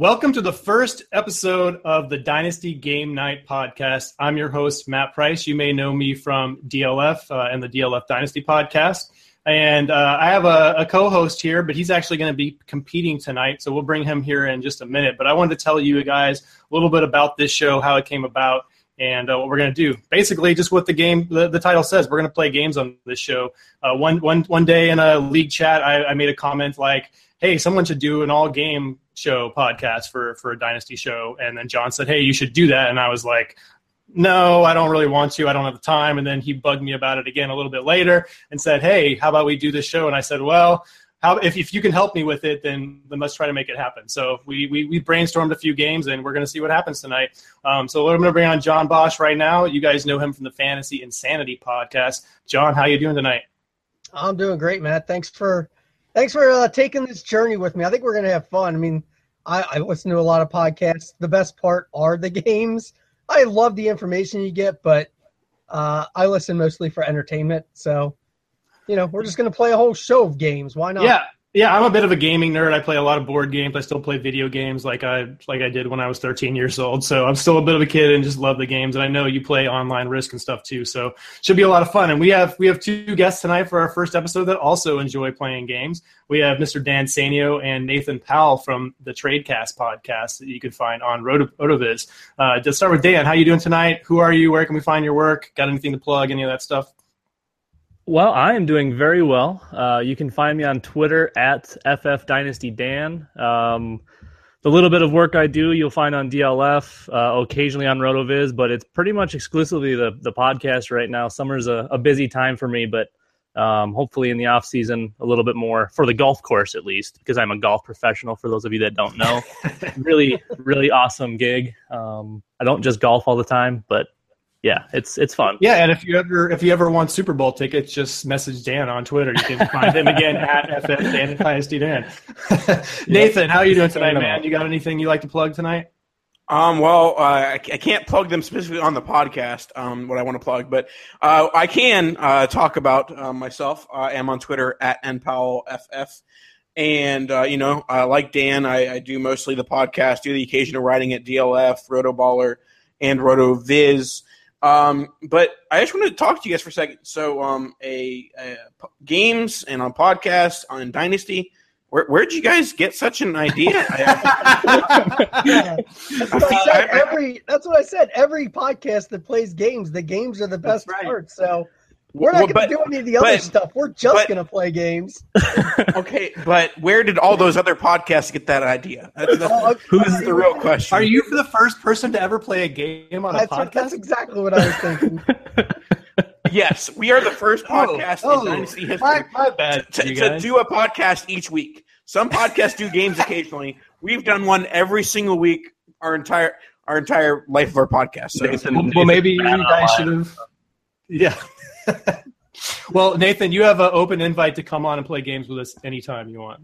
Welcome to the first episode of the Dynasty Game Night podcast. I'm your host, Matt Price. You may know me from DLF uh, and the DLF Dynasty podcast. And uh, I have a, a co host here, but he's actually going to be competing tonight. So we'll bring him here in just a minute. But I wanted to tell you guys a little bit about this show, how it came about, and uh, what we're going to do. Basically, just what the game, the, the title says. We're going to play games on this show. Uh, one, one, one day in a league chat, I, I made a comment like, hey, someone should do an all game show podcast for for a dynasty show. And then john said hey you should do that. And i was like no i don't really want to. I don't have the time. And then he bugged me about it again a little bit later and said hey how about we do this show? And i said well how if, if you can help me with it then, then let's try to make it happen. So we we, we brainstormed a few games and we're going to see what happens tonight. Um, so i'm going to bring on john bosch right now. You guys know him from the fantasy insanity podcast. John how you doing tonight? I'm doing great matt. Thanks for thanks for uh, taking this journey with me. I think we're going to have fun. I mean I, I listen to a lot of podcasts. The best part are the games. I love the information you get, but uh, I listen mostly for entertainment. So, you know, we're just going to play a whole show of games. Why not? Yeah, yeah, I'm a bit of a gaming nerd. I play a lot of board games. I still play video games like I like I did when I was 13 years old. So I'm still a bit of a kid and just love the games. And I know you play online Risk and stuff too. So should be a lot of fun. And we have we have two guests tonight for our first episode that also enjoy playing games. We have Mr. Dan Sainio and Nathan Powell from the Tradecast podcast that you can find on Roto, RotoViz. Uh, to start with Dan, how you doing tonight? Who are you? Where can we find your work? Got anything to plug? Any of that stuff? Well, I am doing very well. Uh, you can find me on Twitter at FF Dynasty Dan. Um, the little bit of work I do, you'll find on DLF, uh, occasionally on RotoViz, but it's pretty much exclusively the the podcast right now. Summer's a, a busy time for me, but um, hopefully in the off season a little bit more for the golf course at least, because I'm a golf professional. For those of you that don't know, really, really awesome gig. Um, I don't just golf all the time, but yeah, it's it's fun. Yeah, and if you ever if you ever want Super Bowl tickets, just message Dan on Twitter. You can find him again at FF Dan Dynasty Dan. Nathan, how are you doing tonight, man? You got anything you like to plug tonight? Um, well, uh, I, I can't plug them specifically on the podcast. Um, what I want to plug, but uh, I can uh, talk about uh, myself. I am on Twitter at npowellff, and uh, you know, uh, like Dan, I, I do mostly the podcast, do the occasional writing at DLF, Rotoballer, and Roto RotoViz. Um, but I just wanted to talk to you guys for a second. So, um, a, a games and on podcasts on Dynasty. Where where'd you guys get such an idea? yeah. That's what I said. Every that's what I said. Every podcast that plays games, the games are the best right. part. So we're not well, going to do any of the other but, stuff. We're just going to play games. okay, but where did all those other podcasts get that idea? That's, that's, oh, who's the real question? Are you the first person to ever play a game on a that's, podcast? That's exactly what I was thinking. yes, we are the first oh, podcast oh, in Dynasty history my, my bad, to, to do a podcast each week. Some podcasts do games occasionally. We've done one every single week our entire our entire life of our podcast. So. Nathan, well, maybe you guys should have. Yeah. well, Nathan, you have an open invite to come on and play games with us anytime you want.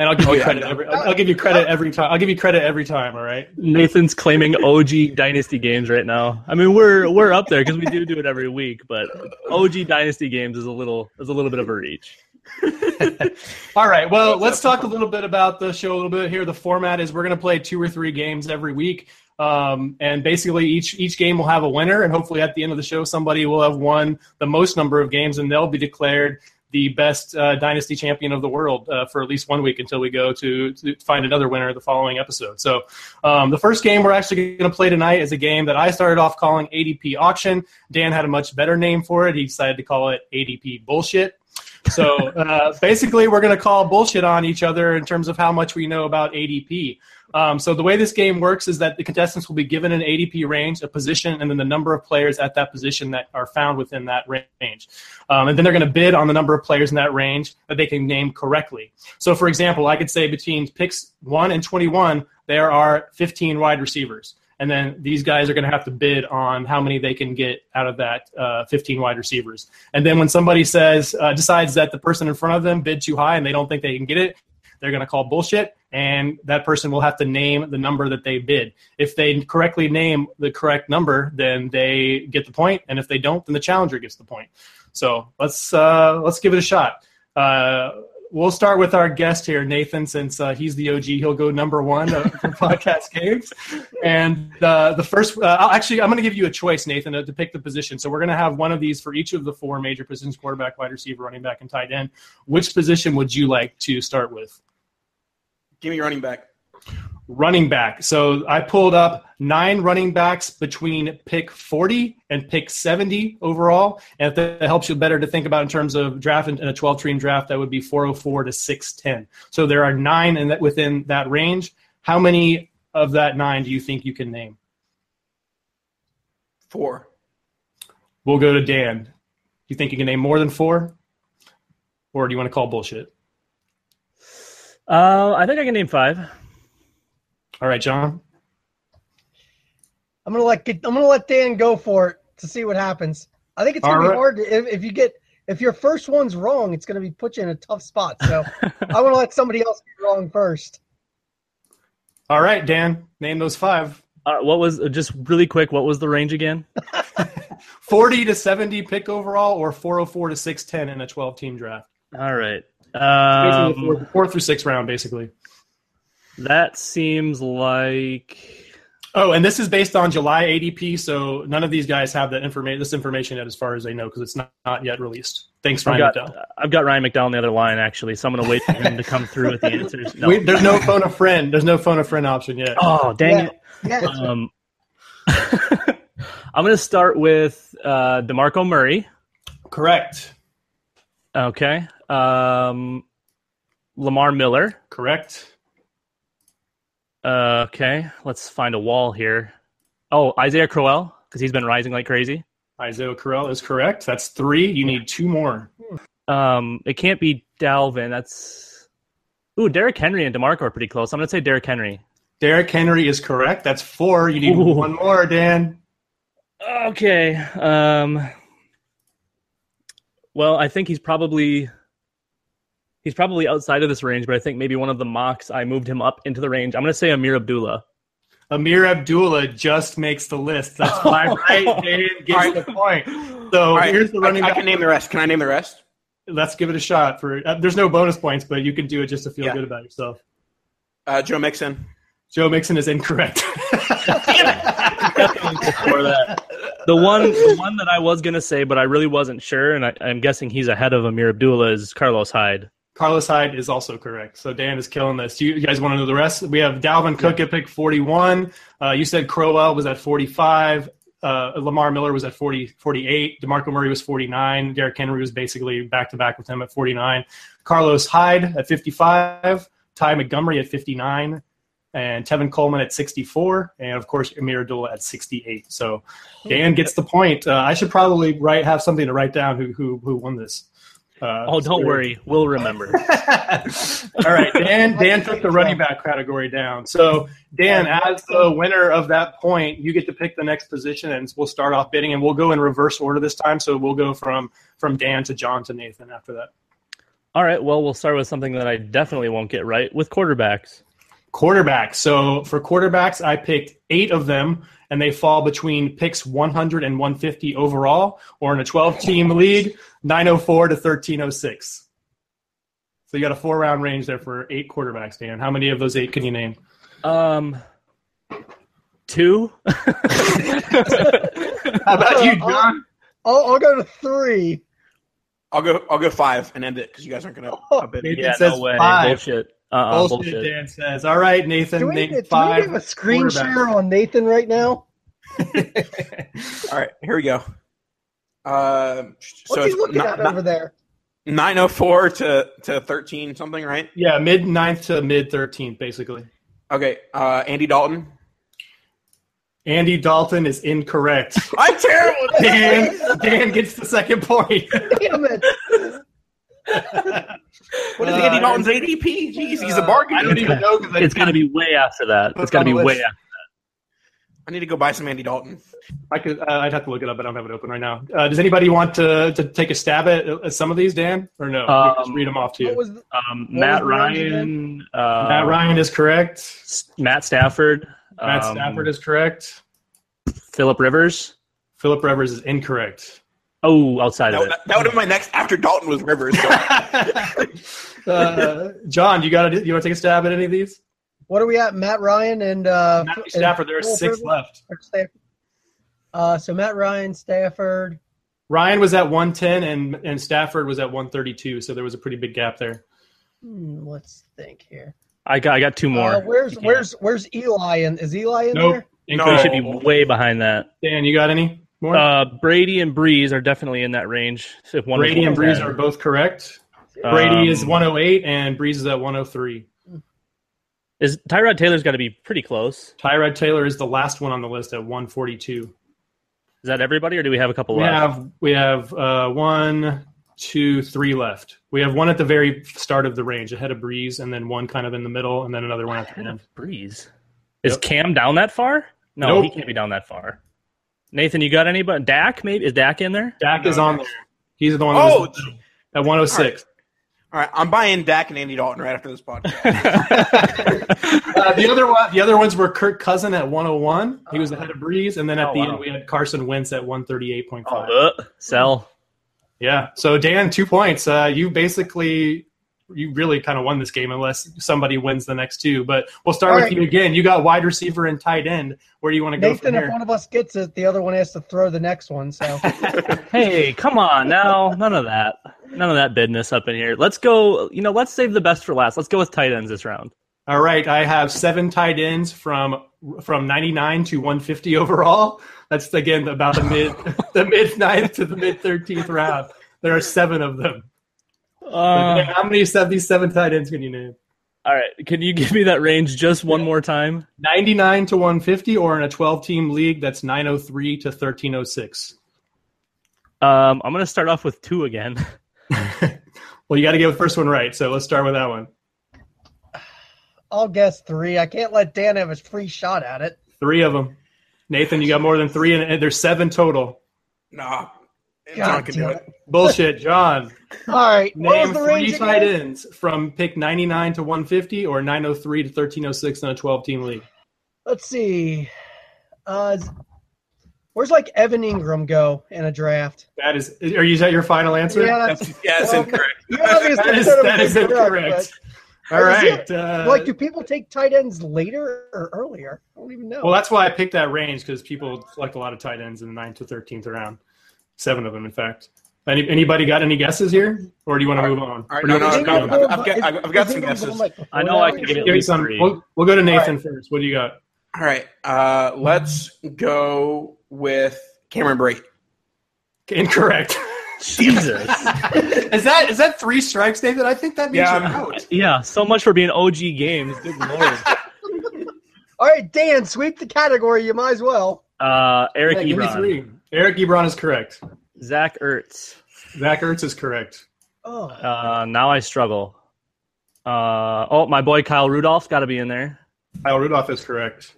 And I'll give oh, you yeah, credit every. I'll give you credit every time. I'll give you credit every time. All right. Nathan's claiming OG Dynasty games right now. I mean, we're we're up there because we do do it every week, but OG Dynasty games is a little is a little bit of a reach. All right. Well, let's talk a little bit about the show a little bit here. The format is we're going to play two or three games every week. Um, and basically, each each game will have a winner, and hopefully, at the end of the show, somebody will have won the most number of games, and they'll be declared the best uh, dynasty champion of the world uh, for at least one week until we go to, to find another winner the following episode. So, um, the first game we're actually going to play tonight is a game that I started off calling ADP auction. Dan had a much better name for it. He decided to call it ADP bullshit. So uh, basically, we're going to call bullshit on each other in terms of how much we know about ADP. Um, so the way this game works is that the contestants will be given an ADP range, a position, and then the number of players at that position that are found within that range. Um, and then they're going to bid on the number of players in that range that they can name correctly. So, for example, I could say between picks 1 and 21, there are 15 wide receivers. And then these guys are going to have to bid on how many they can get out of that uh, 15 wide receivers. And then when somebody says uh, decides that the person in front of them bid too high and they don't think they can get it, they're going to call bullshit, and that person will have to name the number that they bid. If they correctly name the correct number, then they get the point, and if they don't, then the challenger gets the point. So let's uh, let's give it a shot. Uh, we'll start with our guest here, Nathan, since uh, he's the OG. He'll go number one uh, for podcast games. And uh, the first, uh, actually, I'm going to give you a choice, Nathan, to, to pick the position. So we're going to have one of these for each of the four major positions: quarterback, wide receiver, running back, and tight end. Which position would you like to start with? Give me running back. Running back. So I pulled up nine running backs between pick 40 and pick 70 overall. And if that helps you better to think about in terms of draft in a 12 team draft, that would be 404 to 610. So there are nine in that, within that range. How many of that nine do you think you can name? Four. We'll go to Dan. You think you can name more than four? Or do you want to call bullshit? Uh, I think I can name five. All right, John. I'm gonna let I'm gonna let Dan go for it to see what happens. I think it's gonna All be right. hard to, if, if you get if your first one's wrong, it's gonna be put you in a tough spot. So I want to let somebody else be wrong first. All right, Dan. Name those five. Uh, what was just really quick? What was the range again? 40 to 70 pick overall or 404 to 610 in a 12 team draft. All right. Basically the Um, fourth, fourth through six round, basically. That seems like Oh, and this is based on July ADP, so none of these guys have that information. This information yet, as far as they know, because it's not, not yet released. Thanks, I've Ryan. got McDowell. I've got Ryan McDowell on the other line actually, so I'm gonna wait for him to come through with the answers. No. Wait, there's no phone a friend. There's no phone a friend option yet. oh dang Yeah. it! Yeah, Um, I'm gonna start with uh, Demarco Murray. Correct. Okay. Um, Lamar Miller. Correct. Uh, okay, let's find a wall here. Oh, Isaiah Crowell, because he's been rising like crazy. Isaiah Crowell is correct. That's three. You need two more. Um, it can't be Dalvin. That's ooh, Derrick Henry and Demarco are pretty close. I'm gonna say Derrick Henry. Derrick Henry is correct. That's four. You need Ooh. one more, Dan. Okay. Um. Well, I think he's probably he's probably outside of this range, but I think maybe one of the mocks I moved him up into the range. I'm gonna say Ameer Abdullah. Ameer Abdullah just makes the list. That's five right. Dan gets All right. the point. So All right, here's the running I, I can name the rest. Can I name the rest? Let's give it a shot. For uh, there's no bonus points, but you can do it just to feel Yeah. good about yourself. Uh, Joe Mixon. Joe Mixon is incorrect. Before that. The one, the one that I was gonna say, but I really wasn't sure, and I, I'm guessing he's ahead of Ameer Abdullah is Carlos Hyde. Carlos Hyde is also correct. So Dan is killing this. You, you guys want to know the rest? We have Dalvin Cook at pick 41. Uh, you said Crowell was at 45. Uh, Lamar Miller was at 40, 48. DeMarco Murray was 49. Derrick Henry was basically back to back with him at 49. Carlos Hyde at 55. Ty Montgomery at 59. And Tevin Coleman at 64. And of course, Ameer Abdullah at 68. So Dan gets the point. Uh, I should probably write have something to write down who who, who won this. Uh, Oh, don't so- worry, we'll remember. All right, Dan. Dan took the running back category down. So, Dan, as the winner of that point, you get to pick the next position, and we'll start off bidding, and we'll go in reverse order this time. So we'll go from from Dan to John to Nathan after that. All right, well, we'll start with something that I definitely won't get right with quarterbacks. Quarterbacks. So for quarterbacks, I picked eight of them, and they fall between picks 100 and 150 overall, or in a 12 team league, 904 to 1306. So you got a four round range there for eight quarterbacks, Dan. How many of those eight can you name? Um, two. How about you, John? I'll, I'll go to three. I'll go. I'll go five and end it because you guys aren't gonna. Oh, outbid Nathan me. yeah, says no way. five. Bullshit. Uh-uh, bullshit, bullshit. Dan says. All right, Nathan, Do we, name do we have a screen share on Nathan right now? All right, here we go. Uh, What's so he it's looking at over there? nine oh four to to thirteen something, right? yeah, mid ninth to mid 13th, basically. Okay. Uh, Andy Dalton. Andy Dalton is incorrect. I'm terrible. Dan, Dan gets the second point. Damn it! What is Uh, Andy Dalton's ADP? Jeez, he's a bargain. I don't even know because It's got to be way after that. It's It's got to be the way list. after. I need to go buy some Andy Dalton. I could. Uh, I'd have to look it up. I don't have it open right now. Uh, does anybody want to, to take a stab at, at some of these, Dan, or no? Um, just read them off to you. What was the, Um, What Matt was Ryan. Uh, Matt Ryan is correct. Matt Stafford. Matt um, Stafford is correct. Philip Rivers. Philip Rivers is incorrect. Oh, outside That, of it. that, that would have been my next after Dalton was Rivers. So. uh, John, you got to you want to take a stab at any of these? What are we at? Matt Ryan and uh, Matthew and Stafford, there are Phil six Rivers? left. Uh, so Matt Ryan, Stafford. Ryan was at 110 and and Stafford was at 132, so there was a pretty big gap there. Hmm, let's think here. I got I got two more. Uh, where's where's where's Eli? And is Eli in Nope. there? They Incorrect. should be way behind that. Dan, you got any more? Uh, Brady and Brees are definitely in that range. If one Brady and Brees are both correct. Um, Brady is 108 and Brees is at 103. Is Tyrod Taylor's got to be pretty close? Tyrod Taylor is the last one on the list at 142. Is that everybody, or do we have a couple We left? have we have uh, one, two, three left. We have one at the very start of the range, ahead of Brees, and then one kind of in the middle, and then another one at the end. Brees. Is Yep. Cam down that far? No, Nope. he can't be down that far. Nathan, you got any? But Dak, maybe is Dak in there? Dak is on there. He's the one that Oh, was at 106. All right, I'm buying Dak and Andy Dalton right after this podcast. Uh, the other one, the other ones were Kirk Cousin at 101. He was ahead of Brees, and then at Oh, the wow. end we had Carson Wentz at 138.5. Uh, sell. Yeah. So Dan, two points. Uh, you basically you really kind of won this game unless somebody wins the next two. But we'll start All with right. you again. You got wide receiver and tight end. Where do you want to go Nathan, from if one of us gets it, the other one has to throw the next one. So Hey, come on now. None of that. None of that business up in here. Let's go. You know, let's save the best for last. Let's go with tight ends this round. All right, I have seven tight ends from from 99 to 150 overall. That's again about the mid the mid ninth to the mid 13th round. There are seven of them. Uh, How many of these seven tight ends can you name? all right. Can you give me that range just one more time? 99 to 150, or in a 12 team league, that's 903 to 1306. Um, I'm gonna start off with two again. Well, you got to get the first one right, so let's start with that one. I'll guess three. I can't let Dan have a free shot at it. Three of them. Nathan, you got more than three, and there's seven total. nah, John can do it. it. Bullshit, John. All right. Name three tight again? ends from pick 99 to 150 or 903 to 1306 in a 12 team league. Let's see. Uh, where's like Evan Engram go in a draft? That is, are you is that your final answer? Yeah, that's, That's, yeah, that's well, incorrect. you obviously that is, said it that was is incorrect, incorrect. All it- Uh, like, do people take tight ends later or earlier? I don't even know. well, that's why I picked that range because people select a lot of tight ends in the 9th to 13th round. Seven of them, in fact. Any, anybody got any guesses here? Or do you want to move on? All right, no, no, no, no. I've- I've got- I've- I've got some guesses. like, I know I can give you Give me least some. three. We'll, we'll go to Nathan All first. What do you got? All right, uh, let's go with Cameron Brate. Incorrect. Jesus. is that is that three strikes, David? I think that means Yeah, you're I'm- out. yeah. So much for being OG games. Good lord. All right, Dan, sweep the category. You might as well. Uh, Eric Yeah, Ebron. Eric Ebron is correct. Zach Ertz. Zach Ertz is correct. Oh, Uh, now I struggle. Uh, oh, my boy Kyle Rudolph's got to be in there. Kyle Rudolph is correct.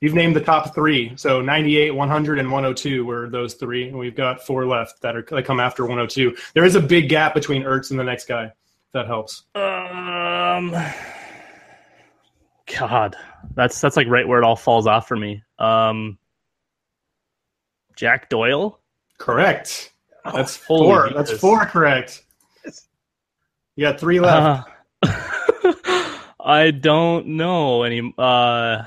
You've named the top three. So 98, 100, and 102 were those three. And we've got four left that are that come after 102. There is a big gap between Ertz and the next guy. If that helps. Um, God, that's that's like right where it all falls off for me. Um, Jack Doyle. Correct. That's holy four. Jesus. That's four correct. You got three left. Uh, I don't know any. Uh,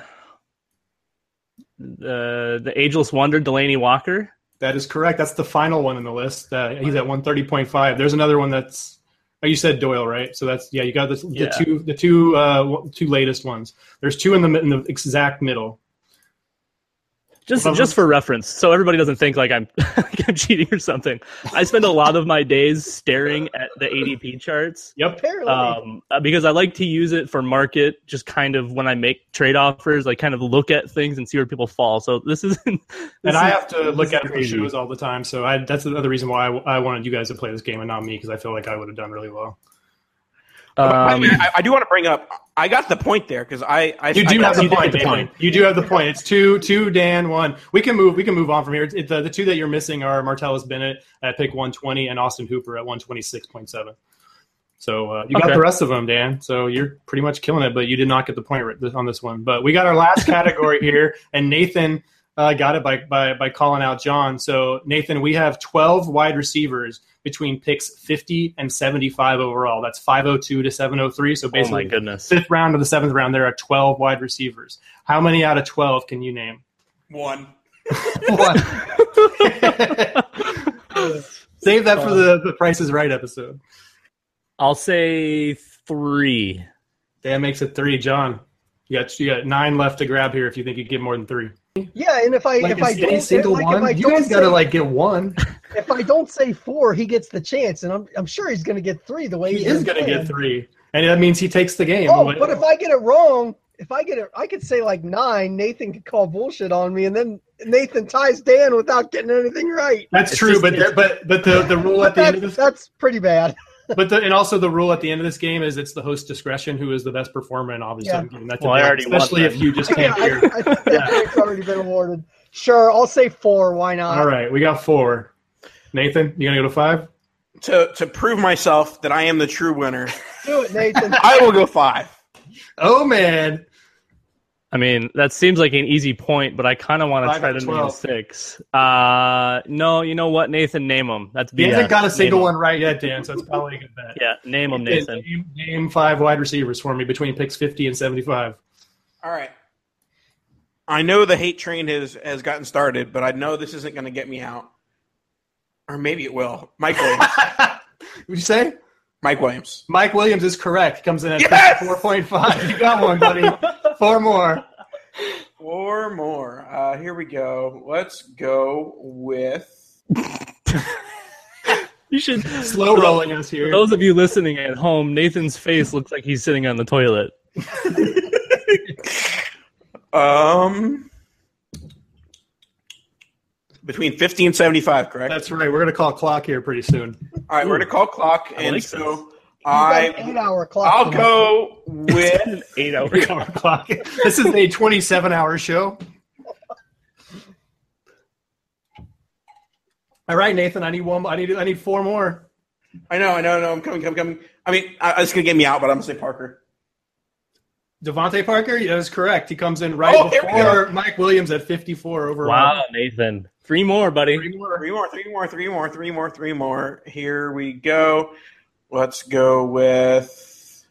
the the ageless wonder Delanie Walker. that is correct. That's the final one in the list. Uh, he's at 130.5. There's another one that's. Oh, you said Doyle, right? So that's yeah. You got the, the Yeah. two the two uh, two latest ones. There's two in the in the exact middle. Just just for reference, so everybody doesn't think like I'm like I'm cheating or something. I spend a lot of my days staring at the ADP charts Yep. apparently. um, uh, because I like to use it for market. Just kind of when I make trade offers, like kind of look at things and see where people fall. So this is And I have to look at crazy. shows all the time. So I, that's another reason why I, I wanted you guys to play this game and not me because I feel like I would have done really well. By the Um, way, I, I do want to bring up. I got the point there because I, I. You do got have the you point, the point. You do have the point. It's two, two, Dan, one. We can move. We can move on from here. It, the, the two that you're missing are Martellus Bennett at pick 120 and Austin Hooper at 126.7. So uh, you got the rest of them, Dan. So you're pretty much killing it, but you did not get the point on this one. But we got our last category here, and Nathan uh, got it by, by by calling out John. So Nathan, we have 12 wide receivers between picks 50 and 75 overall. That's 502 to 703. So Oh my basically, goodness. fifth round to the seventh round, there are 12 wide receivers. How many out of 12 can you name? One. One. Save that for the, the Price is Right episode. I'll say three. Dan makes it three. John, you got you got nine left to grab here if you think you can get more than three. Yeah, and if I Like if I any don't single like, one, if I you guys got to like get one. if I don't say four, he gets the chance, and I'm I'm sure he's going to get three the way He he's is going to get three, and that means he takes the game. Oh, but if I get it wrong, if I get it, I could say like nine. Nathan could call bullshit on me, and then Nathan ties Dan without getting anything right. that's It's true, just- but but but the the rule at But the end of this, that's pretty bad. But the, and also the rule at the end of this game is it's the host discretion who is the best performer, and obviously Yeah. I'm giving that to Well, I Dan, already won especially if you just Yeah, can't I, hear. I think that point's already been awarded. Sure, I'll say four. Why not? All right, we got four. Nathan, you gonna go to five? To to prove myself that I am the true winner, Do it, Nathan. I will go five. Oh man, I mean, that seems like an easy point, but I kind of want to try out of to name six. Uh, no, you know what, Nathan? Name them. That's he hasn't got a single Name one right yet, Dan. So it's probably a good bet. Yeah, name them, Nathan. Name, name five wide receivers for me between picks 50 and 75. All right. I know the hate train has has gotten started, but I know this isn't going to get me out. Or maybe it will. Mike Williams. Would you say? Mike Williams. Mike Williams is correct. Comes in at Yes! 4.5. You got one, buddy. Four more. Four more. Uh, here we go. Let's go with. You should Slow rolling us For here. those of you listening at home, Nathan's face looks like he's sitting on the toilet. Um. Between 50 and 75, correct? That's right. We're going to call clock here pretty soon. All right, we're going to call clock. I And like so You've got I, eight-hour clock. I'll tonight. go with. Eight hour We clock. This is a 27 hour show. All right, Nathan. I need one. I need. I need four more. I know, I know, I know. I'm coming, coming, coming. I mean, I, it's going to get me out, but I'm going to say Parker. DeVante Parker. That is correct. He comes in right Oh, before Mike Williams at 54 overall. Wow, Nathan. Three more, buddy. Three more. Three more, three more, three more, three more, three more. Here we go. Let's go with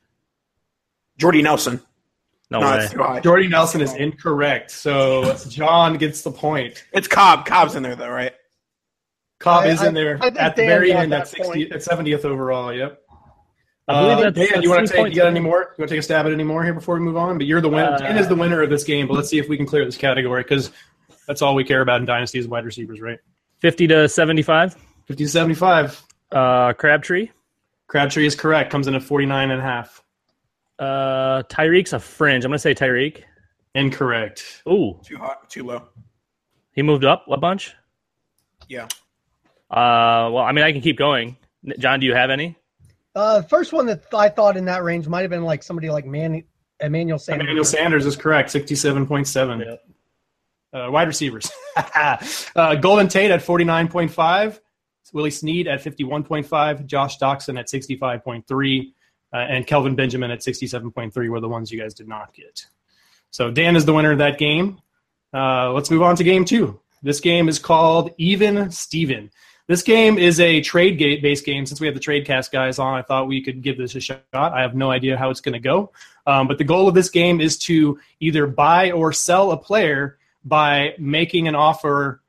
Jordy Nelson. No, no, way. too. Jordy Nelson is incorrect. So John gets the point. It's Cobb. Cobb's in there, though, right? Cobb I- is in there I think at the Dan very end at 60 at 70th overall. Yep. I believe Uh, that's- Dan, that's you want to take? You got any more? You want to take a stab at any more here before we move on? But you're the winner. Uh, Dan is the winner of this game. But let's see if we can clear this category because that's all we care about in dynasties, wide receivers, right? 50 to 75. 50 to 75. Uh, Crabtree. Crabtree is correct. Comes in at 49 and a half. Uh, Tyreek's a fringe. I'm going to say Tyreek. Incorrect. Ooh, Too hot, too low. he moved up a bunch. Yeah. Uh, well, I mean, I can keep going. John, do you have any? Uh, first one that I thought in that range might have been like somebody like Man- Emmanuel Sanders. Emmanuel Sanders is correct. 67.7. Yep. Uh, wide receivers. uh, Golden Tate at 49.5. Willie Snead at 51.5. Josh Doctson at 65.3. Uh, and Kelvin Benjamin at 67.3 were the ones you guys did not get. So Dan is the winner of that game. Uh, let's move on to game two. This game is called Even Steven. This game is a trade gate based game. Since we have the trade cast guys on, I thought we could give this a shot. I have no idea how it's going to go. Um, but the goal of this game is to either buy or sell a player by making an offer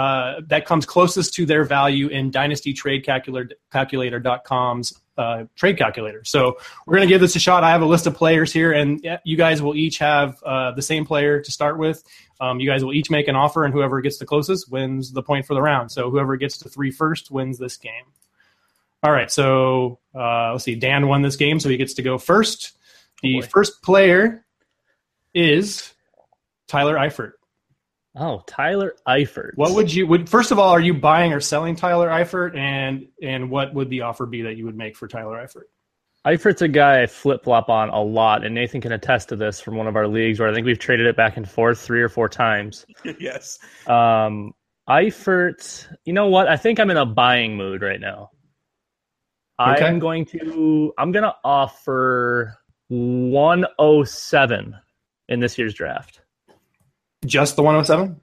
uh, that comes closest to their value in Dynasty Trade Calculator, Calculator.com's uh, trade calculator. So we're going to give this a shot. I have a list of players here, and yeah, you guys will each have uh, the same player to start with. Um, you guys will each make an offer, and whoever gets the closest wins the point for the round. So whoever gets to three first wins this game. All right, so uh, let's see. Dan won this game, so he gets to go first. The Oh, first player is Tyler Eifert. Oh, Tyler Eifert. What would you would first of all are you buying or selling Tyler Eifert and and what would the offer be that you would make for Tyler Eifert? Eifert's a guy I flip flop on a lot, and Nathan can attest to this from one of our leagues where I think we've traded it back and forth three or four times. yes. Um, Eifert, you know what? I think I'm in a buying mood right now. Okay. I'm going to I'm going to offer 107 in this year's draft. Just the 107?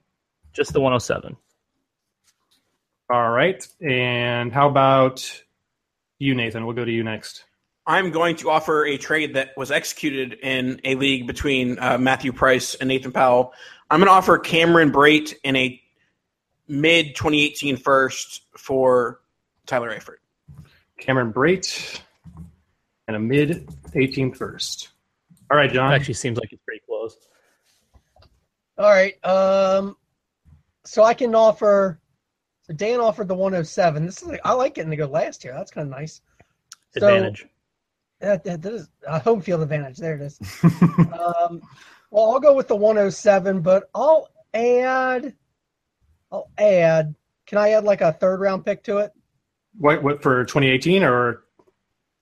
Just the 107. All right. And how about you, Nathan? We'll go to you next. I'm going to offer a trade that was executed in a league between uh, Matthew Price and Nathan Powell. I'm going to offer Cameron Brate in a mid 2018 first for Tyler Eifert. Cameron Brate and a mid 18th first. All right, John. It actually seems like it's pretty close. All right. Um, so I can offer. So Dan offered the 107. This is I like getting to go last year. That's kind of nice. So- Advantage. That, that, that is a home field advantage. There it is. um, well, I'll go with the 107, but I'll add. I'll add. Can I add like a third round pick to it? what, what for 2018 or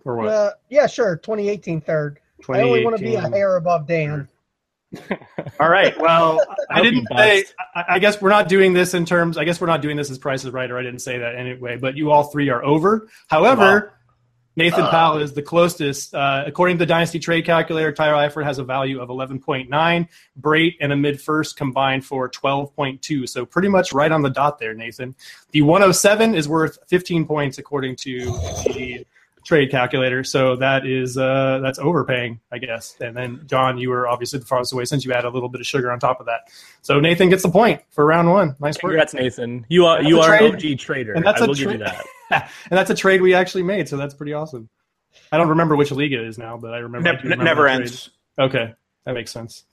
or what? Uh, yeah, sure. 2018 third. I only want to be a hair above Dan. All right. Well, I hope didn't say. I, I guess we're not doing this in terms. I guess we're not doing this as prices right, or I didn't say that anyway. But you all three are over. However, Nathan Powell is the closest. Uh, according to the Dynasty Trade Calculator, Tyler Eifert has a value of 11.9. Brate and a mid first combined for 12.2. So pretty much right on the dot there, Nathan. The 107 is worth 15 points according to the trade calculator. So that is uh, that's overpaying, I guess. And then John, you were obviously the farthest away since you had a little bit of sugar on top of that. So Nathan gets the point for round one. Nice work. Congrats, Nathan. You are That's you are an. OG trader. And that's I a will give you that. and that's a trade we actually made, so that's pretty awesome. I don't remember which league it is now, but I remember. I Ne- do remember never that trade. ends. Okay, that makes sense.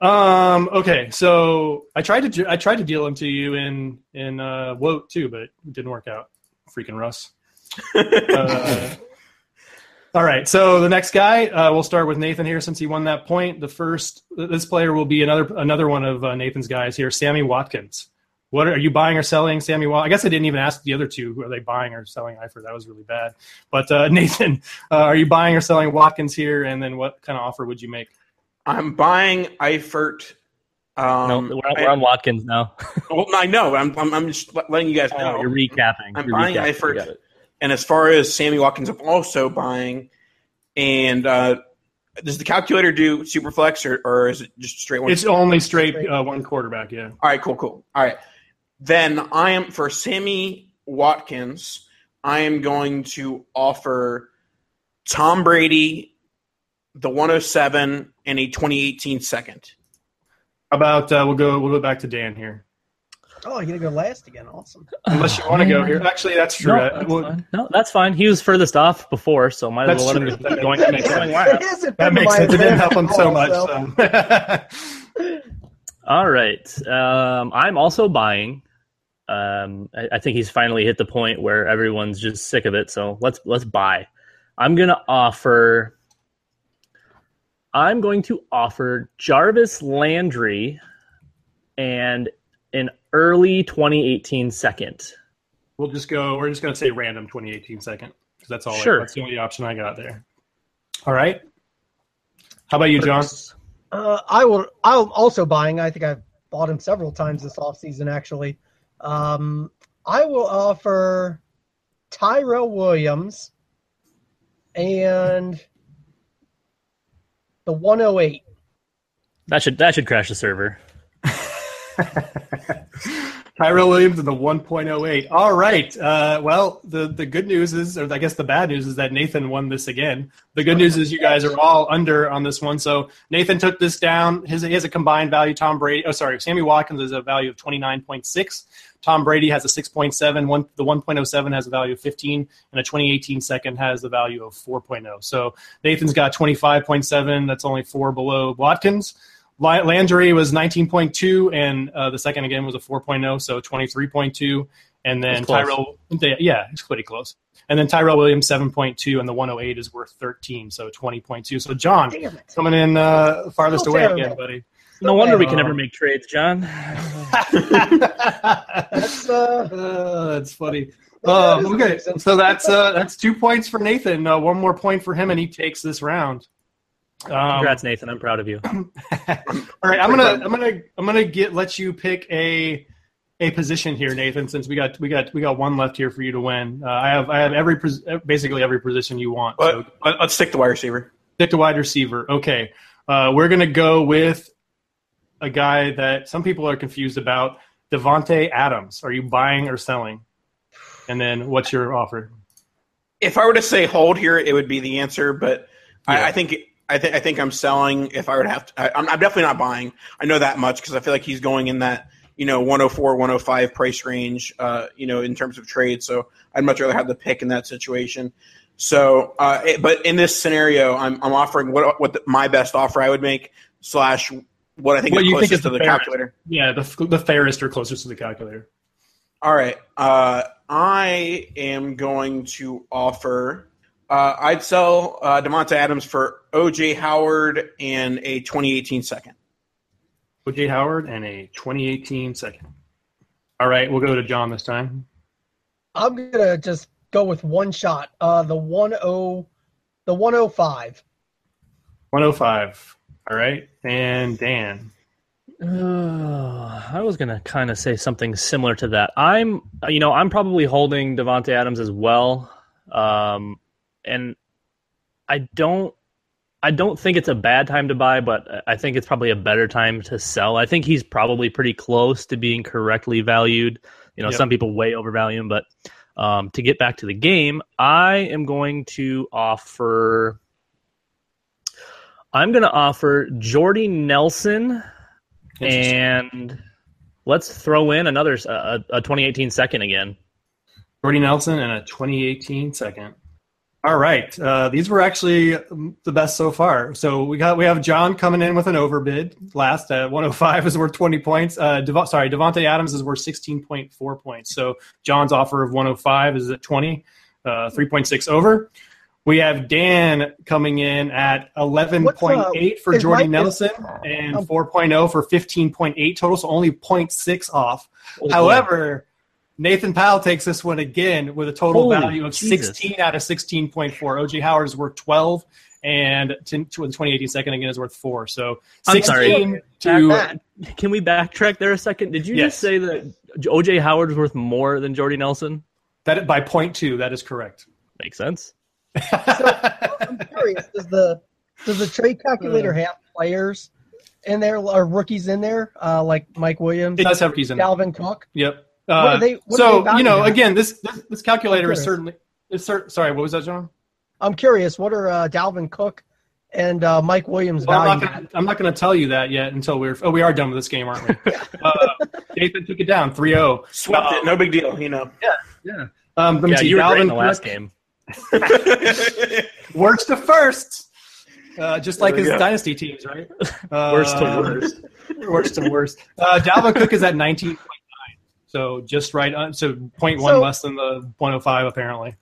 Um. Okay, so I tried to ju- I tried to deal them to you in in uh, Woat too, but it didn't work out. Freaking Russ. Uh, all right, so the next guy, uh, we'll start with Nathan here since he won that point. The first, this player will be another another one of uh, Nathan's guys here, Sammy Watkins. What are, are you buying or selling, Sammy? Watkins? I guess I didn't even ask the other two. Who are they buying or selling? I that was really bad. But uh, Nathan, uh, are you buying or selling Watkins here? And then what kind of offer would you make? I'm buying Eifert. Um, no, we're, on- we're on Watkins now. I, well, I know. I'm, I'm, I'm just letting you guys know. Oh, You're recapping. I'm You're buying recapping. Eifert. You got it. And as far as Sammy Watkins, I'm also buying. And uh, does the calculator do Superflex or, or is it just straight one? It's only straight uh, one quarterback. Yeah. All right, cool, cool. All right. Then I am for Sammy Watkins, I am going to offer Tom Brady the 107 and a 2018 second. About uh, we'll go we'll go back to Dan here. Oh, you're gonna go last again. Awesome. Unless you want to go here. Actually, that's true. No, Uh, that's well, fine. No, that's fine. He was furthest off before, so might as That's well let him That keep going makes next sense. time. It that makes sense. It didn't help him so much. So. All right. Um, I'm also buying. Um, I, I think he's finally hit the point where everyone's just sick of it. So let's let's buy. I'm gonna offer. I'm going to offer Jarvis Landry and an early 2018 second. We'll just go. We're just going to say random 2018 second because that's all. I- that's the only option I got there. All right. How about you, John? Uh, I will. I'm also buying. I think I've bought him several times this offseason, actually. Um, I will offer Tyrell Williams and the 108. That should that should crash the server. Tyrell Williams and the 1.08. All right. Uh, well, the, the good news is, or I guess the bad news is that Nathan won this again. The good news is you guys are all under on this one. So Nathan took this down. His, he has a combined value. Tom Brady, oh, sorry, Sammy Watkins has a value of 29.6. Tom Brady has a 6.7. One, the 1.07 has a value of 15, and a 2018 second has the value of 4.0. So Nathan's got 25.7. That's only four below Watkins. La- Landry was 19.2, and uh, the second again was a 4.0, so 23.2. And then That's close. Tyrell, yeah, it's pretty close. And then Tyrell Williams 7.2, and the 108 is worth 13, so 20.2. So John coming in uh, farthest away terrible. again, buddy. No wonder we can Uh, never make trades, John. That's uh, Uh, that's funny. that Um, okay, so that's uh, that's two points for Nathan. Uh, one more point for him, and he takes this round. Um, Congrats, Nathan. I'm proud of you. all right, I'm gonna I'm gonna I'm gonna get let you pick a a position here, Nathan. Since we got we got we got one left here for you to win. Uh, I have I have every pos- basically every position you want. So But let- let's stick to wide receiver. stick to wide receiver. Okay, uh, we're gonna go with a guy that some people are confused about, Davante Adams. Are you buying or selling? And then what's your offer? If I were to say hold here, it would be the answer, but Yeah. I, I think I think I think I'm selling. If I were to have to, I, I'm, I'm definitely not buying. I know that much because I feel like he's going in that you know 104, 105 price range. Uh, you know, in terms of trade, so I'd much rather have the pick in that situation. So, uh, it- but in this scenario, I'm I'm offering what what the, my best offer I would make slash what I think What is you think is to the the calculator. Yeah, the, the fairest or closest to the calculator. All right. Uh, I am going to offer. Uh, I'd sell uh, Davante Adams for OJ Howard and a 2018 second. OJ Howard and a 2018 second. All right, we'll go to John this time. I'm gonna just go with one shot. Uh, the one oh, the one oh five. 105. All right, and Dan. Uh, I was gonna kind of say something similar to that. I'm, you know, I'm probably holding Davante Adams as well, um, and I don't, I don't think it's a bad time to buy, but I think it's probably a better time to sell. I think he's probably pretty close to being correctly valued. You know, Yep. some people way overvalue him, but um, to get back to the game, I am going to offer. I'm going to offer Jordy Nelson and let's throw in another uh, a, a 2018 second again. Jordy Nelson and a 2018 second. All right, uh, these were actually um, the best so far. So we got we have John coming in with an overbid. Last at 105 is worth 20 points. Uh, Devo- sorry, Davante Adams is worth 16.4 points. So John's offer of 105 is at 20, uh, 3.6 over. We have Dan coming in at 11.8 for is Jordy Nelson and um, 4.0 for 15.8 total, so only 0.6 off. Oh. However, Nathan Powell takes this one again with a total Holy value of Jesus. 16 out of 16.4. OJ Howard is worth 12, and t- to the 2018 second again is worth four. So I'm 16 sorry. to can we backtrack there a second? Did you Yes. just say that OJ Howard is worth more than Jordy Nelson? that by point two. That is correct. Makes sense. so, I'm curious. Does the does the trade calculator have players in there or rookies in there uh, like Mike Williams, It does have keys in it. Dalvin Cook? Yep. What Uh, are they- what are so they you know, valued at? again, this this, this calculator is certainly. It's cer- sorry, what was that, John? I'm curious. What are uh, Dalvin Cook and uh, Mike Williams Well, I'm not gonna. I'm not going to tell you that yet until we're. Oh, we are done with this game, aren't we? uh, Nathan took it down 3-0. Swept it, no big deal, you know. Yeah. Um, let me Yeah, see. you were great in the last Cook, game. Worst to first. Uh, just like There we his go. dynasty teams, right? Uh, Worst to worst. worst to worst. Uh, Dalvin Cook is at 19.9, so just right. On, so 0.1 So- less than the 105, apparently.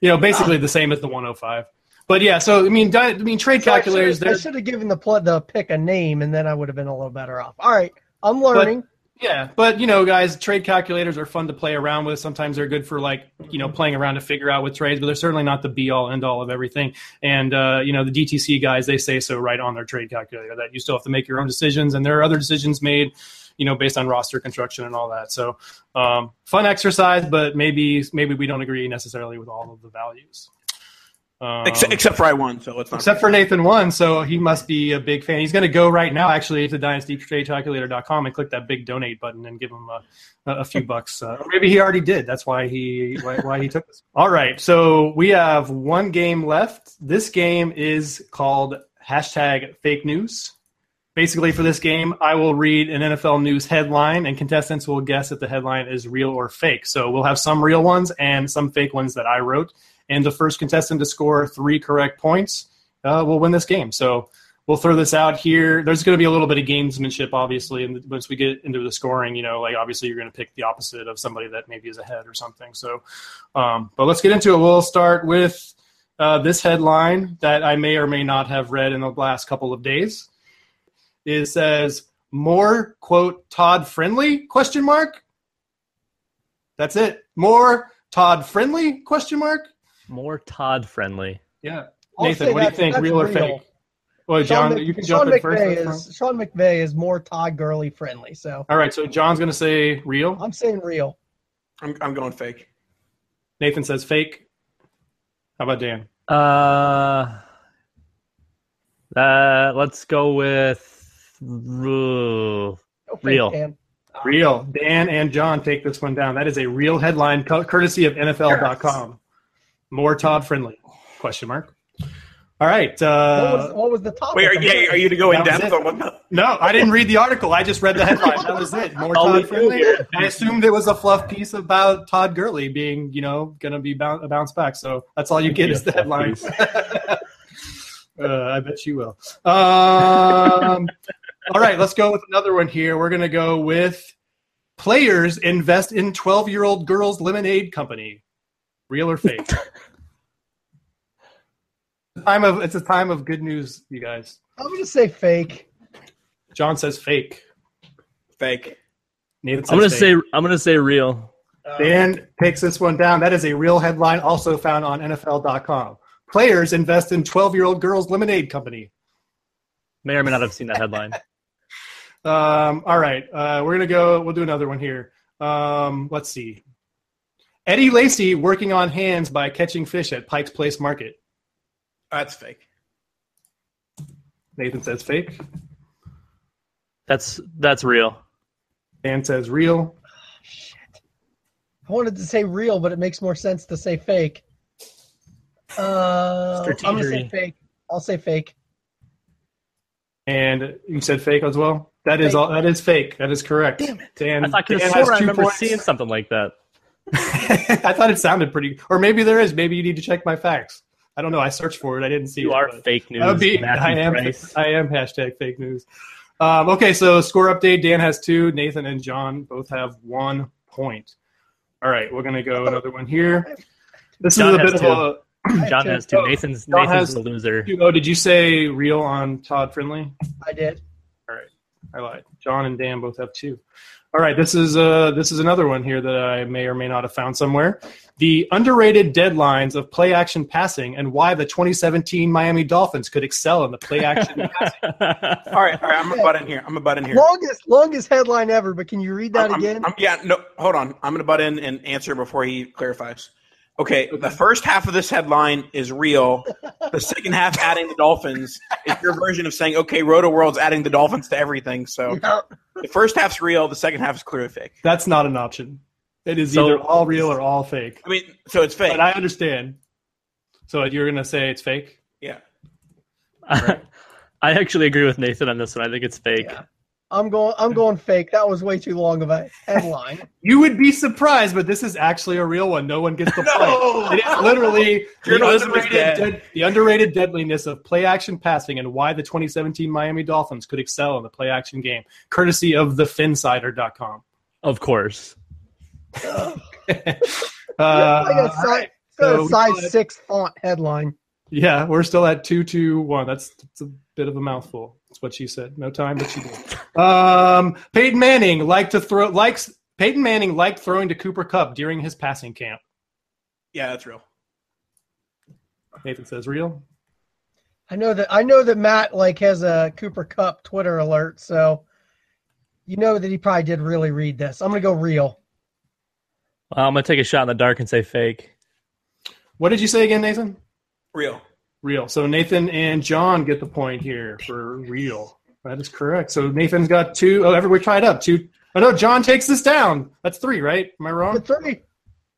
You know, basically the same as the 105. But yeah, so I mean, di- I mean, trade So calculators. I should have given the pl- the pick a name, and then I would have been a little better off. All right, I'm learning. Yeah, but you know, guys, trade calculators are fun to play around with. Sometimes they're good for like you know playing around to figure out with trades, but they're certainly not the be all end all of everything. And uh, you know, the DTC guys they say so right on their trade calculator that you still have to make your own decisions, and there are other decisions made, you know, based on roster construction and all that. So um, fun exercise, but maybe maybe we don't agree necessarily with all of the values. Um, except, except for I won, so let's not. Except for Nathan one, so he must be a big fan. He's going to go right now, actually, to dynastytradecalculator.com and click that big donate button and give him a, a few bucks. Uh, maybe he already did. That's why he why, why he took this. All right, so we have one game left. This game is called hashtag fake news. Basically, for this game, I will read an NFL news headline, and contestants will guess if the headline is real or fake. So we'll have some real ones and some fake ones that I wrote. And the first contestant to score three correct points uh, will win this game. So we'll throw this out here. There's going to be a little bit of gamesmanship, obviously, and once we get into the scoring, you know, like obviously you're going to pick the opposite of somebody that maybe is ahead or something. So, um, but let's get into it. We'll start with uh, this headline that I may or may not have read in the last couple of days. It says more quote Todd friendly question mark. That's it. More Todd friendly question mark. More Todd friendly. Yeah. I'll Nathan, what do you think? that's Real or fake? Well, John, Mc- you can Sean jump in first. McVay that's is Sean McVay is more Todd Gurley friendly. So All right, so John's going to say real. I'm saying real. I'm, I'm going fake. Nathan says fake. How about Dan? Uh, uh, let's go with Ooh. Go fake, Real. Dan. Real. Dan and John take this one down. That is a real headline, courtesy of NFL.com. More Todd friendly? Question mark. All right. What was, Uh, what was the topic? Wait, are, yeah, are you to go in depth it. on what? no, I didn't read the article. I just read the headline. That was it. More Todd friendly. I assumed it was a fluff piece about Todd Gurley being, you know, going to be boun- a bounce back. So that's all you get is the headline. uh, I bet you will. Um, all right, let's go with another one here. We're going to go with players invest in 12 year old girls lemonade company. Real or fake? time of it's a time of good news, you guys. I'm going to say fake. John says fake. Fake. Nathan I'm gonna fake. say I'm gonna say real. Uh, Dan takes this one down. That is a real headline, also found on NFL.com. Players invest in 12 year old girls lemonade company. May or may not have seen that headline. Um, all right, uh, we're gonna go. We'll do another one here. Um, let's see. Eddie Lacy working on hands by catching fish at Pike's Place Market. That's fake. Nathan says fake. That's that's real. Dan says real. Shit. I wanted to say real, but it makes more sense to say fake. Uh, I'm going to say fake. I'll say fake. And you said fake as well. That is Fake. all. That is fake. That is correct. Damn it. Dan, I thought I could Dan has I remember points. seeing something like that. I thought it sounded pretty, or maybe there is. Maybe you need to check my facts. I don't know. I searched for it. I didn't see You it. are fake news. That would be, Matthew I am. Price. I am hashtag fake news. Um, okay, so score update. Dan has two. Nathan and John both have one point. All right, we're gonna go another one here. This John is a has bit two. of a. John has two. Oh, Nathan's John Nathan's has- the loser. Oh, did you say real on Todd Friendly? I did. I lied. John and Dan both have two. All right, this is uh this is another one here that I may or may not have found somewhere. The underrated deadlines of play action passing and why the 2017 Miami Dolphins could excel in the play action passing. All right, all right. I'm gonna butt in here. I'm gonna butt in here. Longest longest headline ever, but can you read that I'm- I'm- again? I'm- yeah, no, hold on. I'm going to butt in and answer before he clarifies. Okay, the first half of this headline is real. The second half, adding the Dolphins, is your version of saying, okay, Rotoworld's adding the Dolphins to everything. So Yeah. the first half's real, the second half is clearly fake. That's not an option. It is So- either all real or all fake. I mean, so it's fake. But I understand. So you're gonna say it's fake? yeah. I actually agree with Nathan on this one. I think it's fake. Yeah. I'm going. I'm going fake. That was way too long of a headline. You would be surprised, but this is actually a real one. No one gets the No! point. It is literally the underrated, dead. dead, the underrated deadliness of play action passing and why the 2017 Miami Dolphins could excel in the play action game, courtesy of thefinsider.com. Of course. Uh, I got all size, right. So a size six font headline. Yeah, we're still at two two one. That's, that's a bit of a mouthful. That's what she said. No time, but she did. Um, Peyton Manning liked to throw likes Peyton Manning liked throwing to Cooper Kupp during his passing camp. Yeah, that's real. Nathan says real. I know that. I know that Matt like has a Cooper Kupp Twitter alert, so you know that he probably did really read this. I'm gonna go real. Well, I'm gonna take a shot in the dark and say fake. What did you say again, Nathan? Real. Real. So Nathan and John get the point here for real. That is correct. So Nathan's got two. Oh, everybody tried up. Two. Oh no, John takes this down. That's three, right? Am I The wrong? three.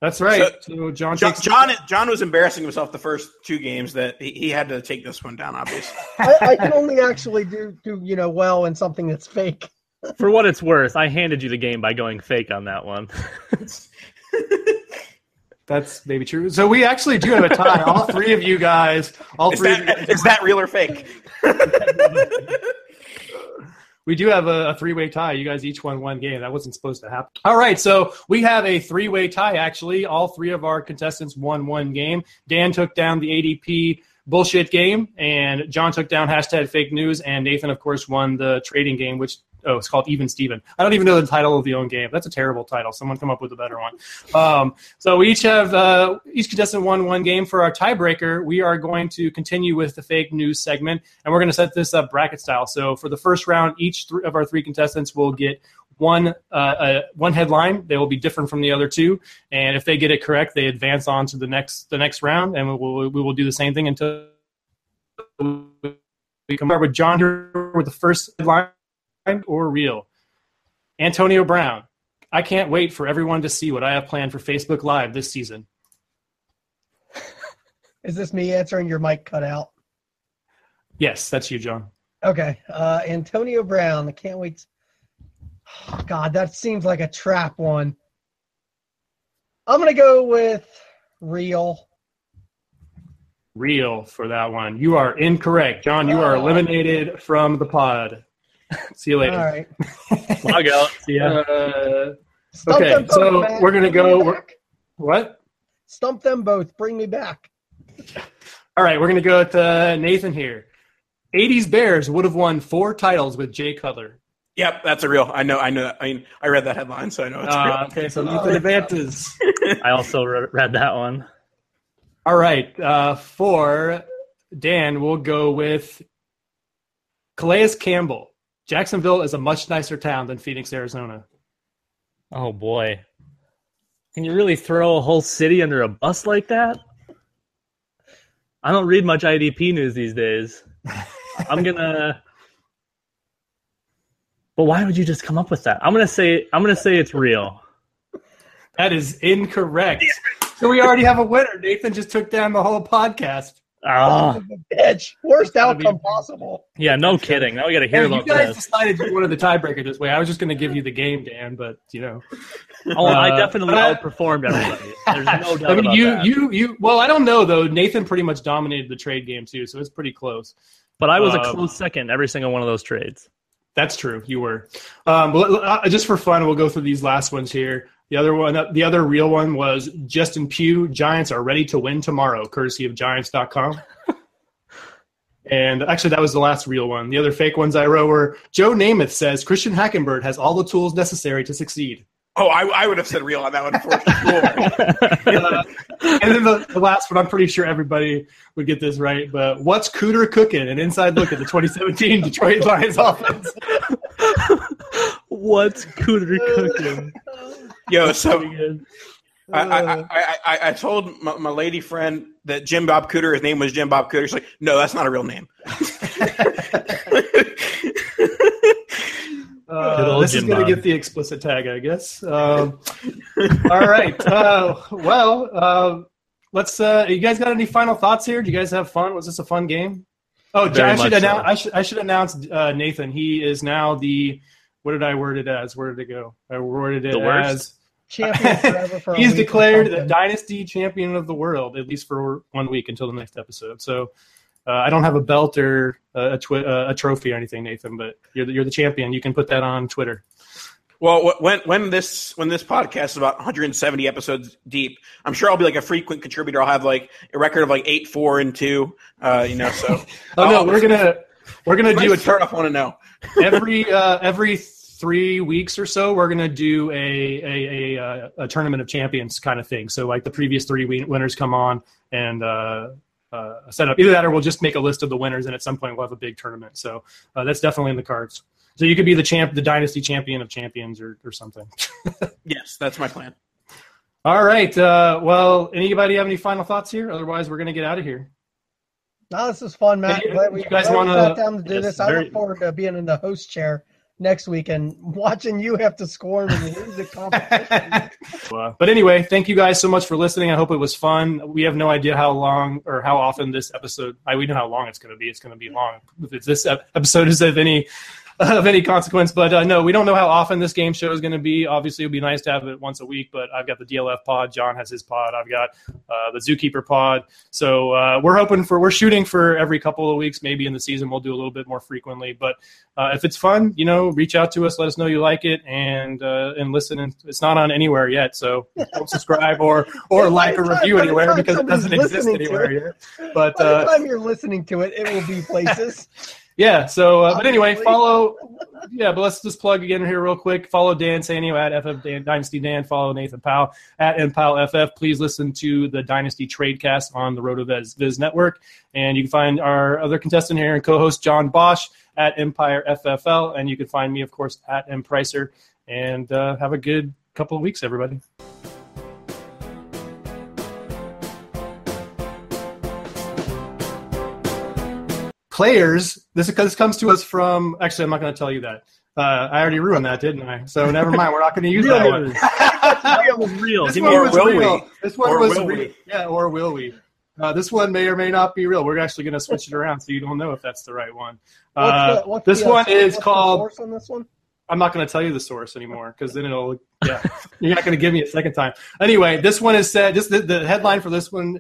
That's right. So, John John, takes John, John was embarrassing himself the first two games that he, he had to take this one down, obviously. I, I can only actually do do you know well in something that's fake. For what it's worth, I handed you the game by going fake on that one. That's maybe true. So we actually do have a tie. All three of you guys. All Is three. that, guys- is that real or fake? We do have a, a three-way tie. You guys each won one game. That wasn't supposed to happen. All right, so we have a three-way tie. Actually, all three of our contestants won one game. Dan took down the ADP bullshit game, and John took down hashtag fake news, and Nathan, of course, won the trading game, which oh, it's called Even Steven. I don't even know the title of the own game. That's a terrible title. Someone come up with a better one. Um, so we each have uh, each contestant won one game. For our tiebreaker, we are going to continue with the fake news segment, and we're going to set this up bracket style. So for the first round, each th- of our three contestants will get one uh, uh, one headline. They will be different from the other two, and if they get it correct, they advance on to the next the next round, and we will we will do the same thing until we come up with John here with the first headline. Or real? Antonio Brown. I can't wait for everyone to see what I have planned for Facebook Live this season. Is this me answering your mic cut out? Yes, that's you, John. Okay. Uh, Antonio Brown. I can't wait. Oh, God, that seems like a trap one. I'm going to go with real. Real for that one. You are incorrect. John, you are Oh. eliminated from the pod. See you later. All right. Log out. See ya. Uh, Okay, them both, so Matt. we're gonna Bring go- we're- what? Stump them both. Bring me back. All right, we're going to go with uh, Nathan here. 80s Bears would have won four titles with Jay Cutler. Yep, that's a real. I know. I know. That. I mean, I read that headline, so I know it's Uh, real. okay, so Nathan advances. I also re- read that one. All right, uh, for Dan, we'll go with Calais Campbell. Jacksonville is a much nicer town than Phoenix, Arizona. Oh boy. Can you really throw a whole city under a bus like that? I don't read much IDP news these days. I'm gonna. But why would you just come up with that? I'm gonna say I'm gonna say it's real. That is incorrect. So we already have a winner. Nathan just took down the whole podcast. Oh, Bitch. Worst Gotta be- outcome possible. yeah, no kidding. Now we gotta hear Hey, you about guys this. decided you wanted the tiebreaker this way. I was just going to give you the game, Dan, but you know. Oh, I Uh, definitely but- outperformed everybody. There's no doubt I mean, about you, that. you, you. Well, I don't know though. Nathan pretty much dominated the trade game too, so it's pretty close. but I was a um, close second every single one of those trades. That's true. You were. Um, but, uh, just for fun, we'll go through these last ones here. The other one, uh, the other real one was Justin Pugh. Giants are ready to win tomorrow, courtesy of Giants.com. and actually, that was the last real one. The other fake ones I wrote were Joe Namath says Christian Hackenberg has all the tools necessary to succeed. Oh, I, I would have said real on that one for sure. Uh, and then the, the last one, I'm pretty sure everybody would get this right. But what's Cooter cooking? An inside look at the 2017 Detroit Lions offense. What's Cooter cooking? Yo, so good. I, I, I, I, I told my, my lady friend that Jim Bob Cooter, his name was Jim Bob Cooter. She's like, no, that's not a real name. Uh, Good old this is going to get the explicit tag, I guess. Um, all right. Uh, well, uh, let's. Uh, you guys got any final thoughts here? Do you guys have fun? Was this a fun game? Oh, Very I should much announce. so. I should. I should announce uh, Nathan. He is now the. What did I word it as? Where did it go? I worded it The worst? as. Champion forever for He's declared the dynasty champion of the world, at least for one week until the next episode. So. Uh, I don't have a belt or a, a, twi- uh, a trophy or anything, Nathan, but you're the, you're the champion. You can put that on Twitter. Well, when when this when this podcast is about 170 episodes deep, I'm sure I'll be like a frequent contributor. I'll have like a record of like eight, four, and two. Uh, you know, so Oh no, we're gonna we're gonna do do a a turn off. Want to know? every uh, every three weeks or so. We're gonna do a a, a uh, a tournament of champions kind of thing. So like the previous three winners come on and uh, uh, set up either that or we'll just make a list of the winners and at some point we'll have a big tournament. So uh, that's definitely in the cards. So you could be the champ, the dynasty champion of champions or or something. Yes, that's my plan. All right. Uh, well, anybody have any final thoughts here? Otherwise, we're gonna get out of here. No, this is fun, Matt. Hey, Glad we, you guys wanna- down to do Yes, this. I very- look forward to being in the host chair next week and watching you have to score competition. But anyway, thank you guys so much for listening. I hope it was fun. We have no idea how long or how often this episode. I we know how long it's going to be. It's going to be long. If this episode is of any of any consequence, but uh, no, we don't know how often this game show is going to be. Obviously, it'd be nice to have it once a week. But I've got the DLF pod. John has his pod. I've got uh, the Zookeeper pod. So uh, we're hoping for we're shooting for every couple of weeks. Maybe in the season we'll do a little bit more frequently. But uh, if it's fun, you know, reach out to us. Let us know you like it and uh, and listen. And it's not on anywhere yet, so don't subscribe or or like or review anywhere because it doesn't exist anywhere it- yet. But By the uh, time you're listening to it, it will be places. yeah. So, uh, but anyway, follow. Yeah, but let's just plug again here real quick. Follow Dan Sainio at FF Dan, Dynasty Dan. Follow Nathan Powell at NPowell FF. Please listen to the Dynasty Tradecast on the RotoViz Viz Network, and you can find our other contestant here and co-host John Bosch at Empire FFL, and you can find me, of course, at M Pricer. And uh, have a good couple of weeks, everybody. Players this this comes to us from actually i'm not going to tell you that Uh, I already ruined that, didn't I? So never mind. We're not going to use that one. That was real. This one Or was real. we? This one Or was will real. we? Yeah, or will we? Uh, this one may or may not be real. We're actually going to switch it around, so you don't know if that's the right one. Uh, What's the- what's this the, uh, one is what's called. source on this one? I'm not going to tell you the source anymore because then it'll. Yeah, you're not going to give me a second time. Anyway, this one is said. This the, the headline for this one